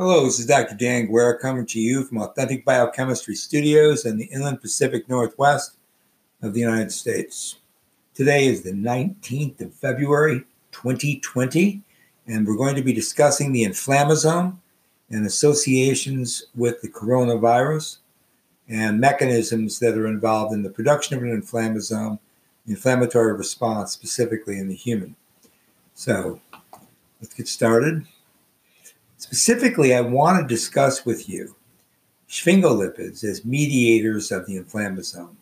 Hello, this is Dr. Dan Guerra coming to you from Authentic Biochemistry Studios in the Inland Pacific Northwest of the United States. Today is the 19th of February, 2020, and we're going to be discussing the inflammasome and associations with the coronavirus and mechanisms that are involved in the production of an inflammasome, inflammatory response, specifically in the human. So let's get started. Specifically, I want to discuss with you sphingolipids as mediators of the inflammasome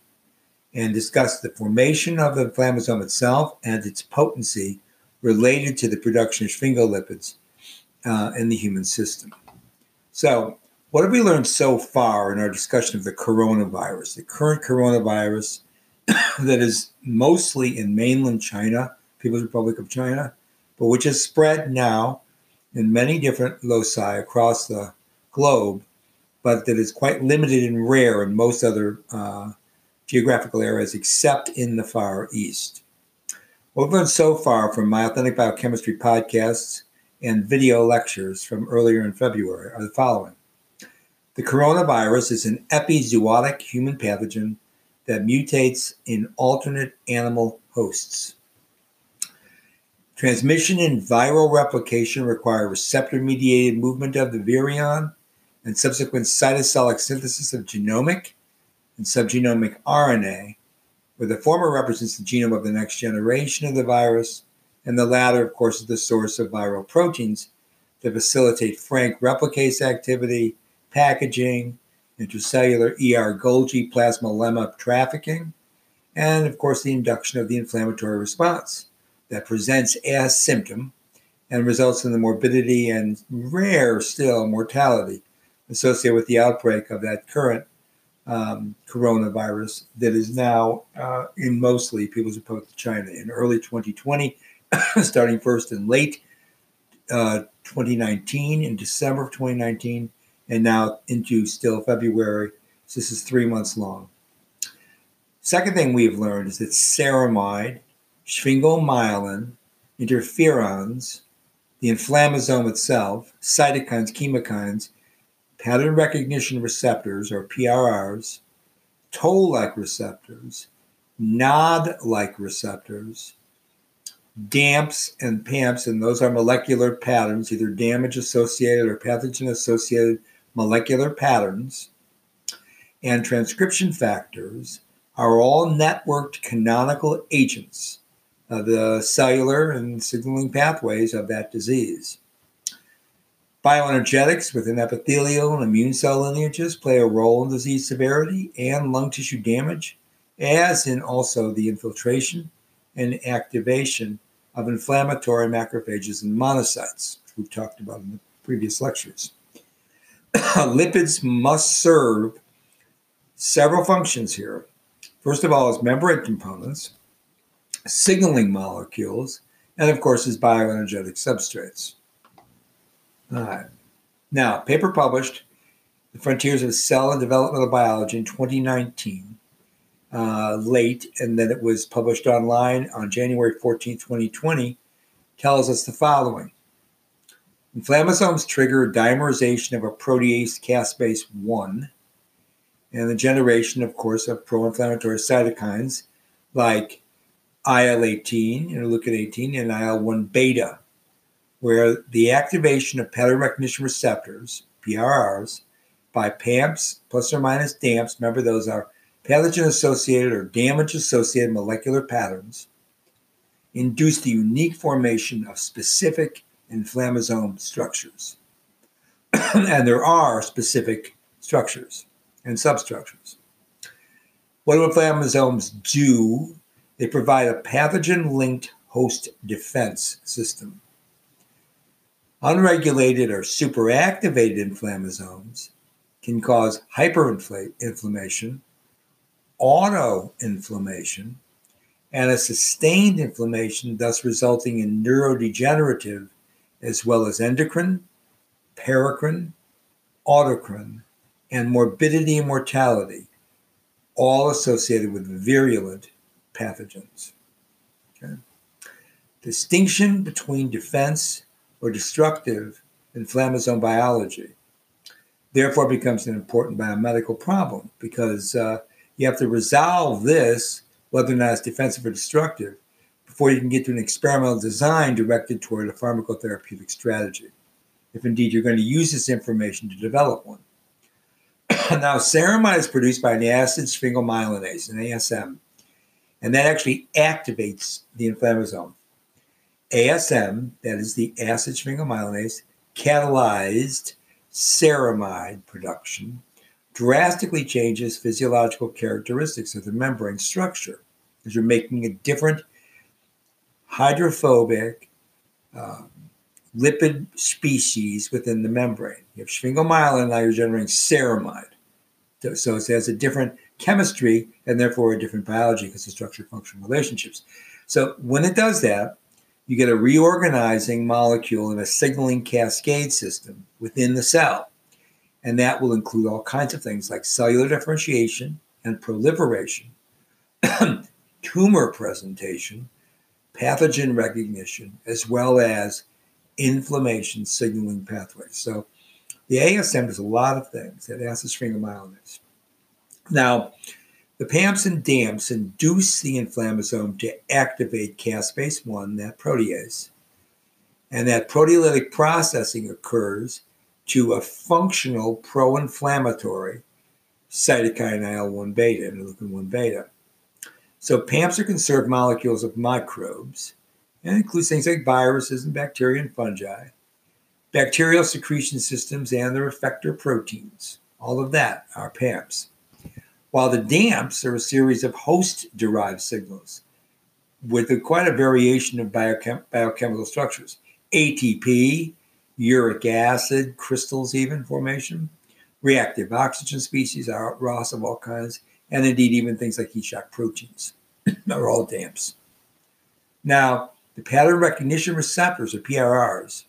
and discuss the formation of the inflammasome itself and its potency related to the production of sphingolipids uh, in the human system. So, what have we learned so far in our discussion of the coronavirus, the current coronavirus that is mostly in mainland China, People's Republic of China, but which has spread now in many different loci across the globe, but that is quite limited and rare in most other uh, geographical areas except in the Far East. What we've learned so far from my Authentic Biochemistry podcasts and video lectures from earlier in February are the following. The coronavirus is an epizootic human pathogen that mutates in alternate animal hosts. Transmission and viral replication require receptor mediated movement of the virion and subsequent cytosolic synthesis of genomic and subgenomic RNA, where the former represents the genome of the next generation of the virus, and the latter, of course, is the source of viral proteins that facilitate frank replicase activity, packaging, intracellular ER Golgi plasma lemma trafficking, and, of course, the induction of the inflammatory response that presents as symptom and results in the morbidity and rare still mortality associated with the outbreak of that current um, coronavirus that is now uh, in mostly People's Republic of China in early 2020, starting first in late uh, 2019, in December of 2019, and now into still February. So this is three months long. Second thing we've learned is that ceramide sphingomyelin, interferons, the inflammasome itself, cytokines, chemokines, pattern recognition receptors, or PRRs, toll like receptors, NOD like receptors, DAMPs and PAMPs, and those are molecular patterns, either damage associated or pathogen associated molecular patterns, and transcription factors are all networked canonical agents uh, the cellular and signaling pathways of that disease. Bioenergetics within epithelial and immune cell lineages play a role in disease severity and lung tissue damage, as in also the infiltration and activation of inflammatory macrophages and monocytes, which we've talked about in the previous lectures. Lipids must serve several functions here. First of all, as membrane components, signaling molecules, and of course, as bioenergetic substrates. All right. Now, paper published, The Frontiers of Cell and Developmental Biology in 2019, uh, late, and then it was published online on January 14, 2020, tells us the following. Inflammasomes trigger dimerization of a protease caspase 1 and the generation, of course, of pro inflammatory cytokines like IL 18, interleukin 18, and IL 1 beta, where the activation of pattern recognition receptors, PRRs, by PAMPs plus or minus DAMPs, remember those are pathogen associated or damage associated molecular patterns, induce the unique formation of specific inflammasome structures. and there are specific structures and substructures. What do inflammasomes do they provide a pathogen linked host defense system. Unregulated or superactivated inflammasomes can cause hyperinflammation, autoinflammation, and a sustained inflammation, thus resulting in neurodegenerative as well as endocrine, paracrine, autocrine, and morbidity and mortality, all associated with virulent pathogens. Okay? Distinction between defense or destructive inflammasome biology. Therefore, becomes an important biomedical problem because uh, you have to resolve this, whether or not it's defensive or destructive, before you can get to an experimental design directed toward a pharmacotherapeutic strategy, if indeed you're going to use this information to develop one. now, ceramide is produced by an acid sphingomyelinase, an ASM, and that actually activates the inflammasome. ASM, that is the acid sphingomyelinase, catalyzed ceramide production drastically changes physiological characteristics of the membrane structure because you're making a different hydrophobic uh, lipid species within the membrane. You have sphingomyelin, now you're generating ceramide. So it has a different chemistry and therefore a different biology because of structure function relationships. So when it does that, you get a reorganizing molecule in a signaling cascade system within the cell. And that will include all kinds of things like cellular differentiation and proliferation, tumor presentation, pathogen recognition, as well as inflammation signaling pathways. So the ASM does a lot of things that acid sphingomyelinase. Now, the PAMPs and DAMPs induce the inflammasome to activate caspase 1, that protease. And that proteolytic processing occurs to a functional pro inflammatory cytokine IL 1 beta, interleukin 1 beta. So, PAMPs are conserved molecules of microbes and includes things like viruses and bacteria and fungi, bacterial secretion systems, and their effector proteins. All of that are PAMPs while the DAMPs are a series of host derived signals with a, quite a variation of biochem- biochemical structures ATP, uric acid, crystals, even formation, reactive oxygen species, uh, ROS of all kinds, and indeed even things like heat shock proteins are all DAMPs. Now, the pattern recognition receptors, or PRRs,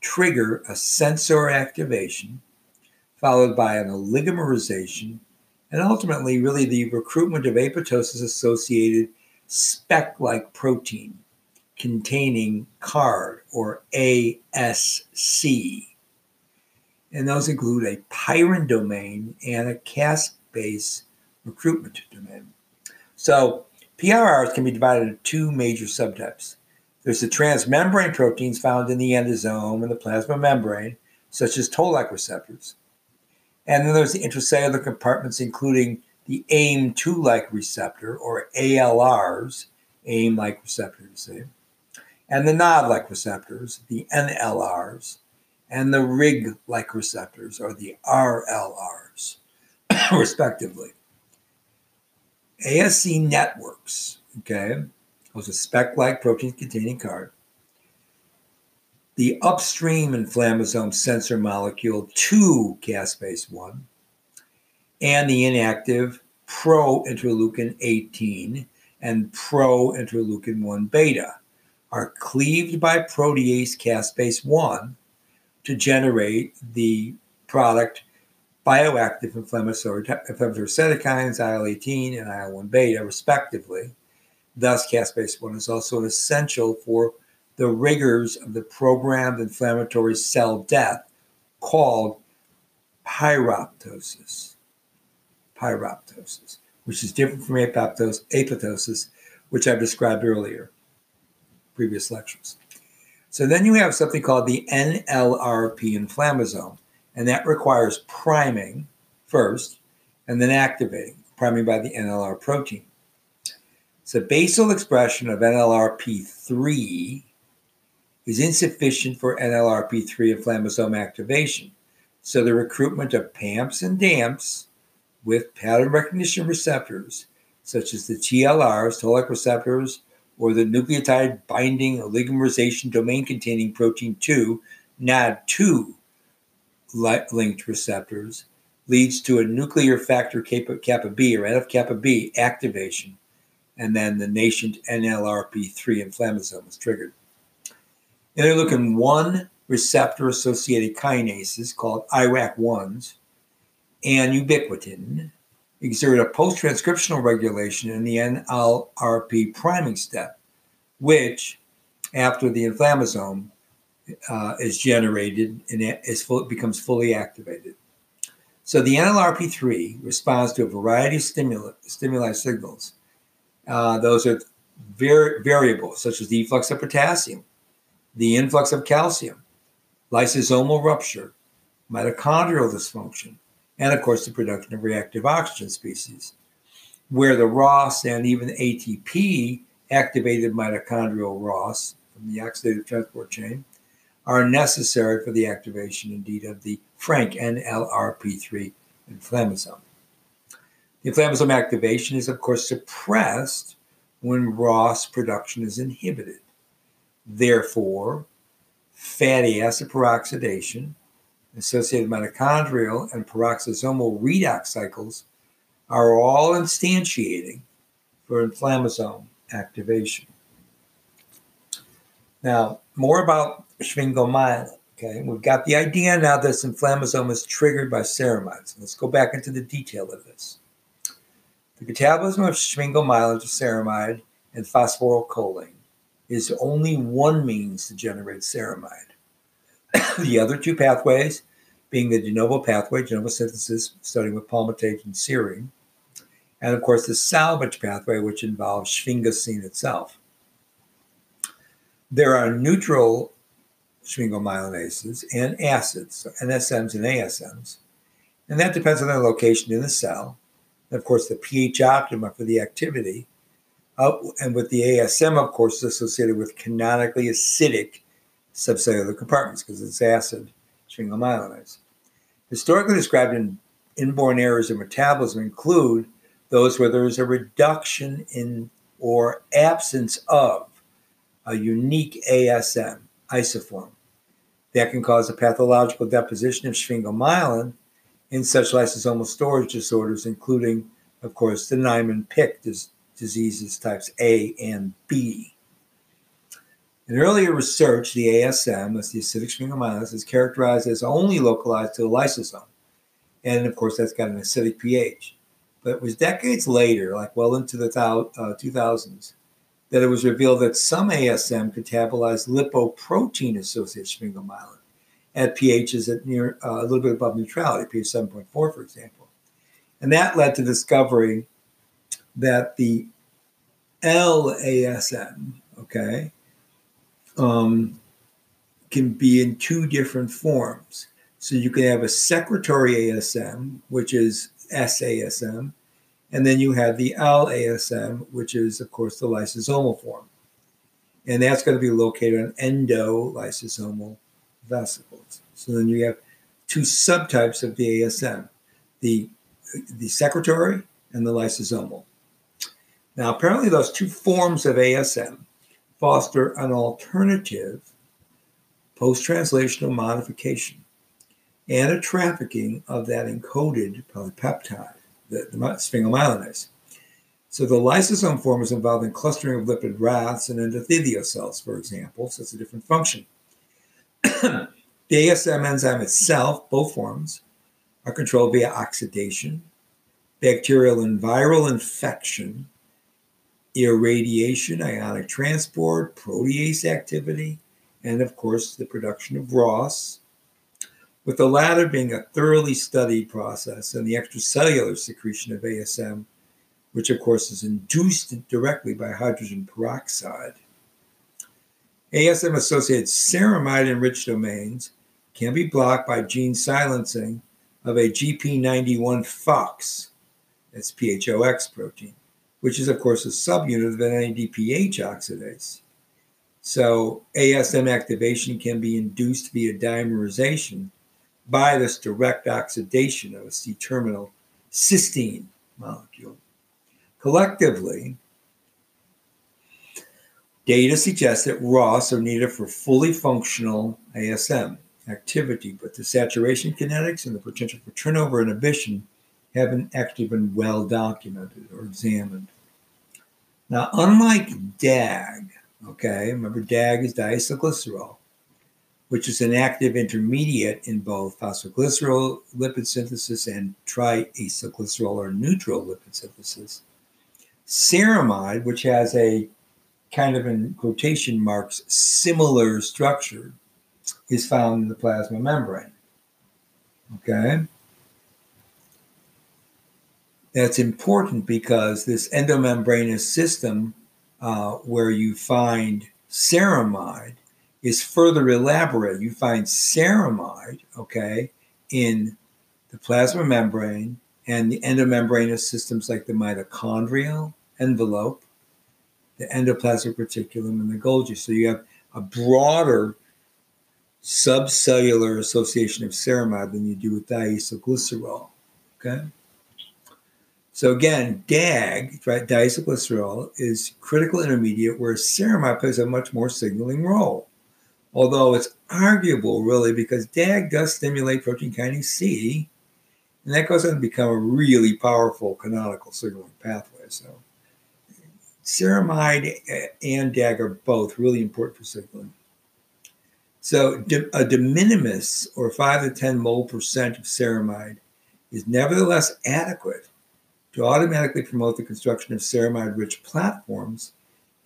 trigger a sensor activation followed by an oligomerization and ultimately, really, the recruitment of apoptosis associated speck like protein containing CARD or ASC. And those include a pyrin domain and a caspase recruitment domain. So, PRRs can be divided into two major subtypes. There's the transmembrane proteins found in the endosome and the plasma membrane, such as toll like receptors. And then there's the intracellular compartments, including the AIM2 like receptor or ALRs, AIM like receptors, say, and the NOD like receptors, the NLRs, and the RIG like receptors or the RLRs, respectively. ASC networks, okay, those are speck like proteins containing CARD, the upstream inflammasome sensor molecule to caspase 1 and the inactive pro interleukin 18 and pro interleukin 1 beta are cleaved by protease caspase 1 to generate the product bioactive inflammatory, cytokines, IL 18 and IL 1 beta, respectively. Thus, caspase 1 is also essential for the rigors of the programmed inflammatory cell death called pyroptosis. Pyroptosis, which is different from apoptosis, apoptosis which I've described earlier, previous lectures. So then you have something called the NLRP inflammasome, and that requires priming first and then activating, priming by the NLR protein. So basal expression of NLRP3 is insufficient for NLRP3 inflammasome activation. So the recruitment of PAMPs and DAMPs with pattern recognition receptors, such as the TLRs, toll-like receptors, or the nucleotide binding oligomerization domain containing protein 2, NOD2 linked receptors, leads to a nuclear factor kappa, kappa B or NF kappa B activation, and then the nascent NLRP3 inflammasome is triggered. Interleukin 1 receptor associated kinases called IRAK1s and ubiquitin exert a post transcriptional regulation in the NLRP priming step, which, after the inflammasome uh, is generated and is full, becomes fully activated. So the NLRP3 responds to a variety of stimuli, stimuli signals. Uh, those are var- variables such as the efflux of potassium, the influx of calcium, lysosomal rupture, mitochondrial dysfunction, and of course the production of reactive oxygen species, where the ROS and even ATP activated mitochondrial ROS from the oxidative transport chain are necessary for the activation indeed of the frank NLRP3 inflammasome. The inflammasome activation is of course suppressed when ROS production is inhibited. Therefore, fatty acid peroxidation, associated mitochondrial and peroxisomal redox cycles are all instantiating for inflammasome activation. Now, more about sphingomyelin. Okay, we've got the idea now that this inflammasome is triggered by ceramides. Let's go back into the detail of this. The catabolism of sphingomyelin to ceramide and phosphorylcholine is only one means to generate ceramide. the other two pathways being the de novo pathway, de novo synthesis, starting with palmitate and serine, and of course the salvage pathway, which involves sphingosine itself. There are neutral sphingomyelinases and acids, so NSMs and ASMs, and that depends on their location in the cell. And of course, the pH optima for the activity, uh, and with the ASM, of course, is associated with canonically acidic subcellular compartments because it's acid sphingomyelinase. Historically described in inborn errors of metabolism include those where there is a reduction in or absence of a unique ASM isoform that can cause a pathological deposition of sphingomyelin in such lysosomal storage disorders, including, of course, the Niemann-Pick dis- diseases types A and B. In earlier research, the ASM, that's the acidic sphingomyelin, is characterized as only localized to the lysosome. And of course, that's got an acidic pH. But it was decades later, like well into the uh, 2000s, that it was revealed that some ASM catabolize lipoprotein associated sphingomyelin at pHs at near uh, a little bit above neutrality, pH 7.4, for example. And that led to discovering that the LASM, okay, um, can be in two different forms. So you can have a secretory ASM, which is SASM, and then you have the LASM, which is, of course, the lysosomal form. And that's going to be located on endolysosomal vesicles. So then you have two subtypes of the ASM the, the secretory and the lysosomal. Now, apparently, those two forms of ASM foster an alternative post translational modification and a trafficking of that encoded polypeptide, the, the sphingomyelinase. So the lysosome form is involved in clustering of lipid rafts and endothelial cells, for example, so it's a different function. the ASM enzyme itself, both forms, are controlled via oxidation, bacterial and viral infection, irradiation, ionic transport, protease activity, and of course the production of ROS, with the latter being a thoroughly studied process and the extracellular secretion of ASM, which of course is induced directly by hydrogen peroxide. ASM associated ceramide enriched domains can be blocked by gene silencing of a GP91 FOX, that's PHOX protein which is, of course, a subunit of NADPH oxidase. So ASM activation can be induced via dimerization by this direct oxidation of a C terminal cysteine molecule. Collectively, data suggests that ROS are needed for fully functional ASM activity, but the saturation kinetics and the potential for turnover inhibition haven't actually been well documented or examined. Now, unlike DAG, okay, remember DAG is diacylglycerol, which is an active intermediate in both phosphoglycerol lipid synthesis and triacylglycerol or neutral lipid synthesis. Ceramide, which has a kind of in quotation marks similar structure, is found in the plasma membrane. Okay? That's important because this endomembranous system, uh, where you find ceramide, is further elaborate. You find ceramide, okay, in the plasma membrane and the endomembranous systems like the mitochondrial envelope, the endoplasmic reticulum, and the Golgi. So you have a broader subcellular association of ceramide than you do with diacylglycerol. Okay. So again, DAG, right, diacylglycerol, is critical intermediate where ceramide plays a much more signaling role. Although it's arguable, really, because DAG does stimulate protein kinase C, and that goes on to become a really powerful canonical signaling pathway. So ceramide uh, and DAG are both really important for signaling. So a de minimis or 5 to 10 mole percent of ceramide is nevertheless adequate to automatically promote the construction of ceramide rich platforms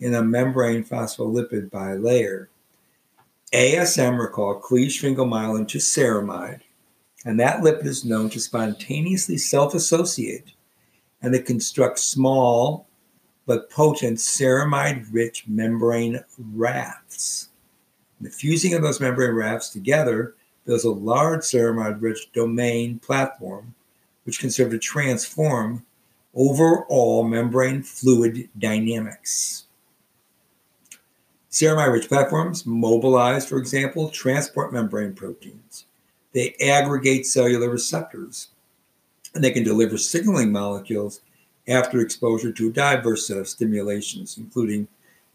in a membrane phospholipid bilayer. ASM, recall, sphingomyelin to ceramide, and that lipid is known to spontaneously self associate and to construct small but potent ceramide rich membrane rafts. The fusing of those membrane rafts together builds a large ceramide rich domain platform, which can serve to transform overall membrane fluid dynamics. Ceramide rich platforms mobilize, for example, transport membrane proteins. They aggregate cellular receptors and they can deliver signaling molecules after exposure to a diverse set of stimulations, including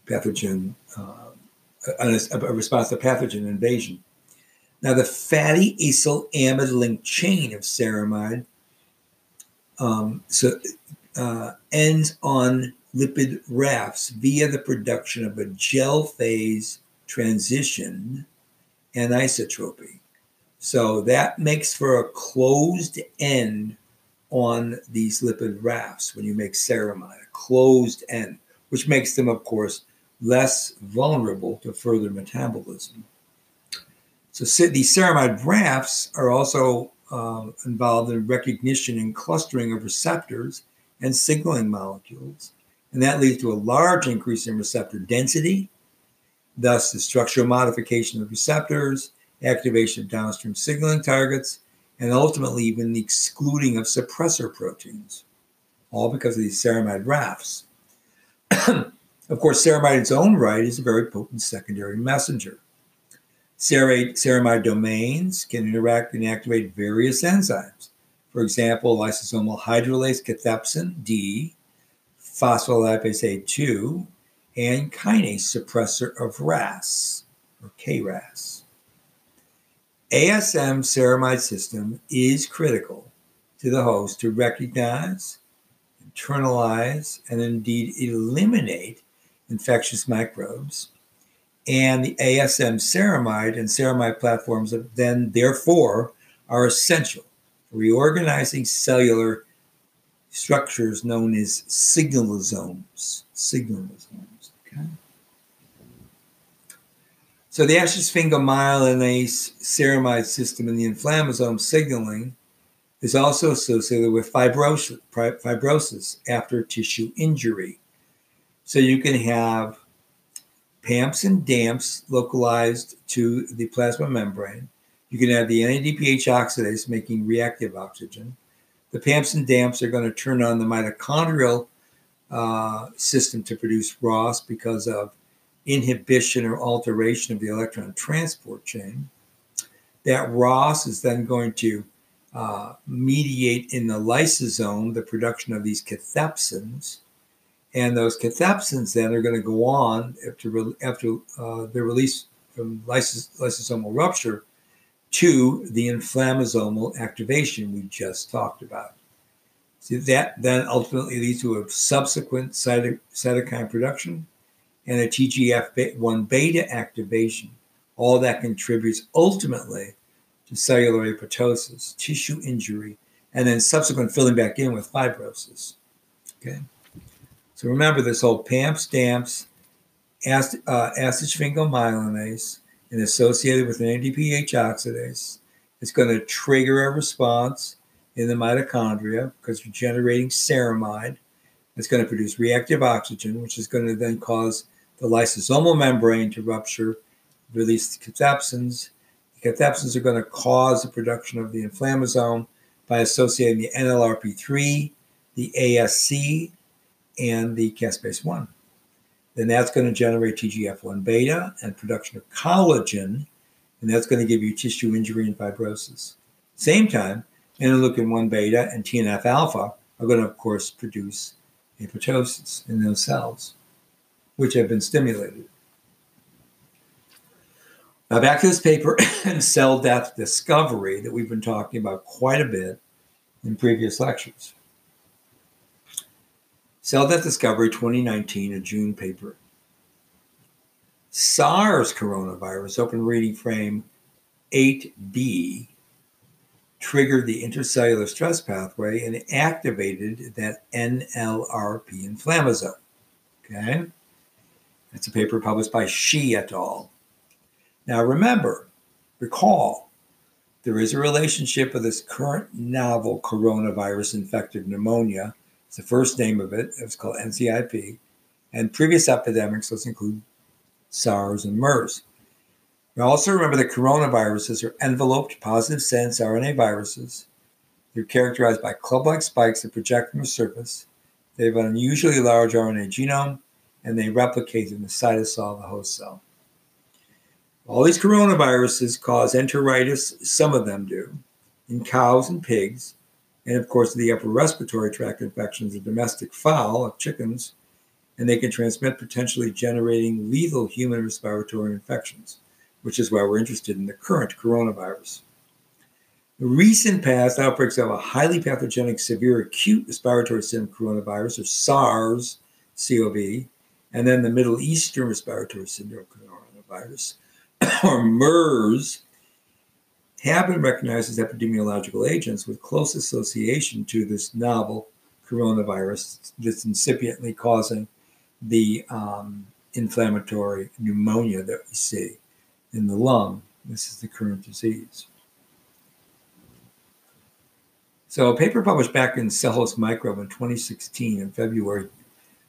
pathogen uh, a, a response to pathogen invasion. Now, the fatty acyl amide linked chain of ceramide um, so, uh, ends on lipid rafts via the production of a gel phase transition anisotropy. So that makes for a closed end on these lipid rafts when you make ceramide, a closed end, which makes them, of course, less vulnerable to further metabolism. So these ceramide rafts are also uh, involved in recognition and clustering of receptors and signaling molecules. And that leads to a large increase in receptor density, thus the structural modification of receptors, activation of downstream signaling targets, and ultimately even the excluding of suppressor proteins, all because of these ceramide rafts. Of course, ceramide in its own right is a very potent secondary messenger. Ceramide domains can interact and activate various enzymes. For example, lysosomal hydrolase cathepsin D, phospholipase A2, and kinase suppressor of RAS or KRAS. ASM ceramide system is critical to the host to recognize, internalize, and indeed eliminate infectious microbes. And the ASM ceramide and ceramide platforms then, therefore, are essential for reorganizing cellular structures known as signalosomes. Signalosomes, okay? So the acetylsphingomyelinase ceramide system and the inflammasome signaling is also associated with fibrosis, fibrosis after tissue injury. So you can have PAMPs and DAMPs localized to the plasma membrane. You can have the NADPH oxidase making reactive oxygen. The PAMPs and DAMPs are going to turn on the mitochondrial uh, system to produce ROS because of inhibition or alteration of the electron transport chain. That ROS is then going to uh, mediate in the lysosome the production of these cathepsins and those cathepsins then are going to go on after after uh, they're released from lysos- lysosomal rupture to the inflammasomal activation we just talked about. So that then ultimately leads to a subsequent cyto- cytokine production and a TGF1 beta activation. All that contributes ultimately to cellular apoptosis, tissue injury, and then subsequent filling back in with fibrosis. Okay. So remember this whole PAMPs, DAMPs, acid, uh, sphingomyelinase, and associated with an ADPH oxidase. It's going to trigger a response in the mitochondria because you're generating ceramide. It's going to produce reactive oxygen, which is going to then cause the lysosomal membrane to rupture, release the cathepsins. The cathepsins are going to cause the production of the inflammasome by associating the NLRP3, the ASC, and the caspase 1 then that's going to generate TGF1 beta and production of collagen, and that's going to give you tissue injury and fibrosis. Same time, interleukin 1 beta and TNF alpha are going to, of course, produce apoptosis in those cells, which have been stimulated. Now, back to this paper and cell death discovery that we've been talking about quite a bit in previous lectures. Cell Death Discovery 2019, a June paper. SARS coronavirus, open reading frame 8b, triggered the intercellular stress pathway and activated that NLRP inflammasome. Okay? That's a paper published by Shi et al. Now remember, recall, there is a relationship with this current novel coronavirus infected pneumonia it's the first name of it. It was called NCIP. And previous epidemics, let's include SARS and MERS. We also remember that coronaviruses are enveloped positive sense RNA viruses. They're characterized by club like spikes that project from the surface. They have an unusually large RNA genome and they replicate in the cytosol of the host cell. All these coronaviruses cause enteritis, some of them do, in cows and pigs, and of course the upper respiratory tract infections of domestic fowl, of chickens, and they can transmit potentially generating lethal human respiratory infections, which is why we're interested in the current coronavirus. The recent past outbreaks of a highly pathogenic severe acute respiratory syndrome coronavirus, or SARS CoV, and then the Middle Eastern respiratory syndrome coronavirus, or MERS, have been recognized as epidemiological agents with close association to this novel coronavirus that's incipiently causing the um, inflammatory pneumonia that we see in the lung. This is the current disease. So, a paper published back in Cell Host Microbe in 2016 in February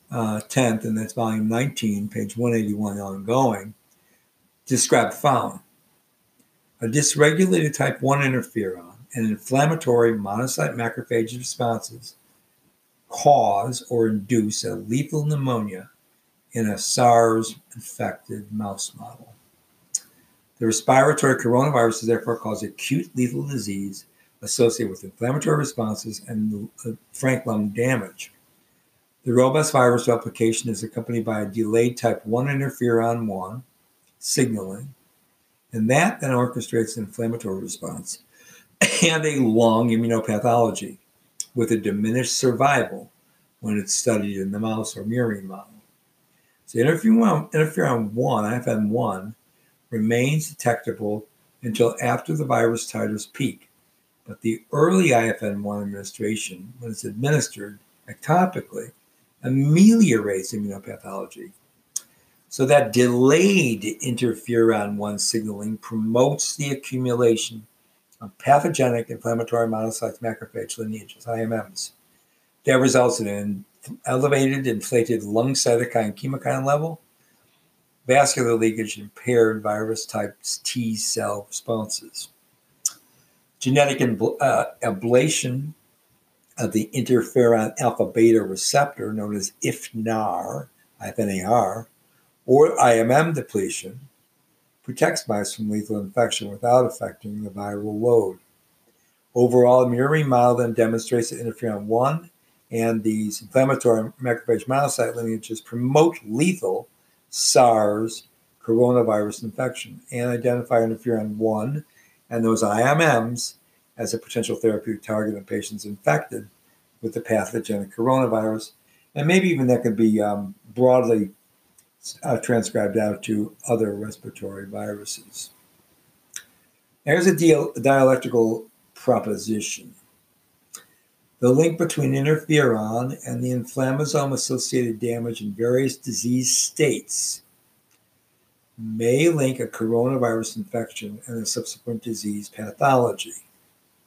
uh, 10th, and that's volume 19, page 181 ongoing, described found a dysregulated type 1 interferon and inflammatory monocyte macrophage responses cause or induce a lethal pneumonia in a SARS infected mouse model. The respiratory coronaviruses therefore cause acute lethal disease associated with inflammatory responses and uh, frank lung damage. The robust virus replication is accompanied by a delayed type 1 interferon 1 signaling and that then orchestrates an inflammatory response and a long immunopathology with a diminished survival when it's studied in the mouse or murine model. So interferon, interferon 1, IFN1, remains detectable until after the virus titers peak. But the early IFN1 administration, when it's administered ectopically, ameliorates immunopathology so that delayed interferon 1 signaling promotes the accumulation of pathogenic inflammatory monocyte macrophage lineages, IMMs. That results in an elevated inflated lung cytokine chemokine level, vascular leakage, impaired virus type T cell responses. Genetic uh, ablation of the interferon alpha beta receptor, known as IFNAR, IFNAR, or IMM depletion protects mice from lethal infection without affecting the viral load. Overall, murine model then demonstrates that interferon 1 and these inflammatory macrophage monocyte lineages promote lethal SARS coronavirus infection and identify interferon 1 and those IMMs as a potential therapeutic target in patients infected with the pathogenic coronavirus. And maybe even that could be um, broadly uh, transcribed out to other respiratory viruses. There's a deal, dialectical proposition. The link between interferon and the inflammasome associated damage in various disease states may link a coronavirus infection and a subsequent disease pathology.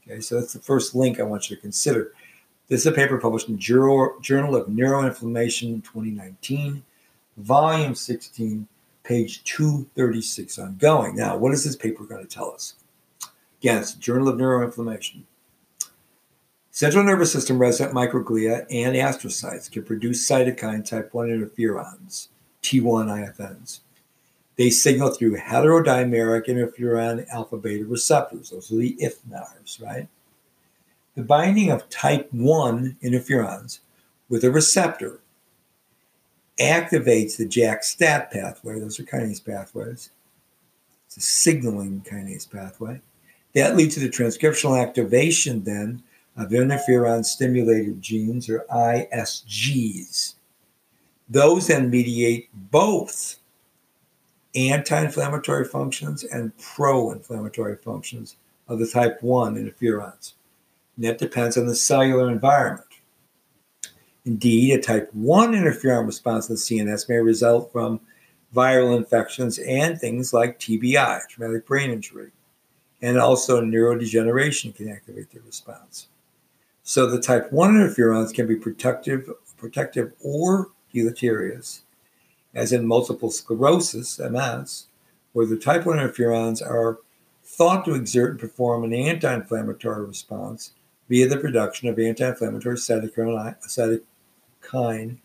Okay, so that's the first link I want you to consider. This is a paper published in Journal of Neuroinflammation 2019, volume 16, page 236 ongoing. Now, what is this paper going to tell us? Again, it's the Journal of Neuroinflammation. Central nervous system resident microglia and astrocytes can produce cytokine type 1 interferons, T1 IFNs. They signal through heterodimeric interferon alpha beta receptors. Those are the IFNARs, right? The binding of type 1 interferons with a receptor activates the JAK-STAT pathway. Those are kinase pathways. It's a signaling kinase pathway. That leads to the transcriptional activation then of interferon stimulated genes or ISGs. Those then mediate both anti inflammatory functions and pro inflammatory functions of the type 1 interferons. And that depends on the cellular environment. Indeed, a type 1 interferon response in the CNS may result from viral infections and things like TBI, traumatic brain injury, and also neurodegeneration can activate the response. So the type 1 interferons can be protective, protective or deleterious, as in multiple sclerosis, MS, where the type 1 interferons are thought to exert and perform an anti inflammatory response via the production of anti inflammatory cytokine,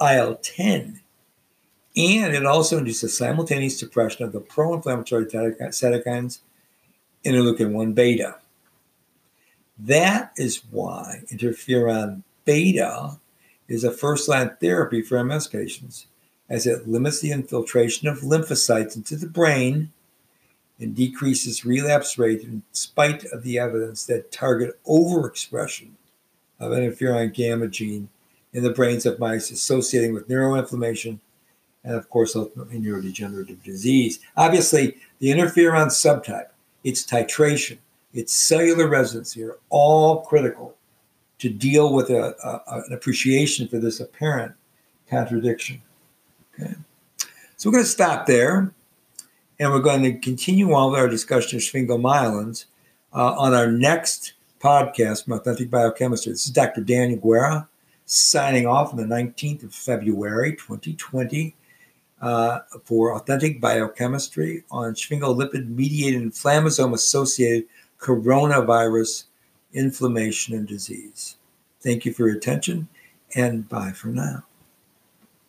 IL 10. And it also induces a simultaneous suppression of the pro inflammatory cytokines interleukin 1 beta. That is why interferon beta is a first line therapy for MS patients, as it limits the infiltration of lymphocytes into the brain and decreases relapse rate in spite of the evidence that target overexpression of interferon gamma gene in the brains of mice associating with neuroinflammation and, of course, ultimately neurodegenerative disease. Obviously, the interferon subtype, its titration, its cellular residency are all critical to deal with a, a, an appreciation for this apparent contradiction. Okay. So we're going to stop there and we're going to continue on with our discussion of sphingomyelins uh, on our next podcast from Authentic Biochemistry. This is Dr. Daniel Guerra signing off on the 19th of February 2020 uh, for Authentic Biochemistry on sphingolipid mediated inflammasome associated coronavirus inflammation and disease. Thank you for your attention and bye for now.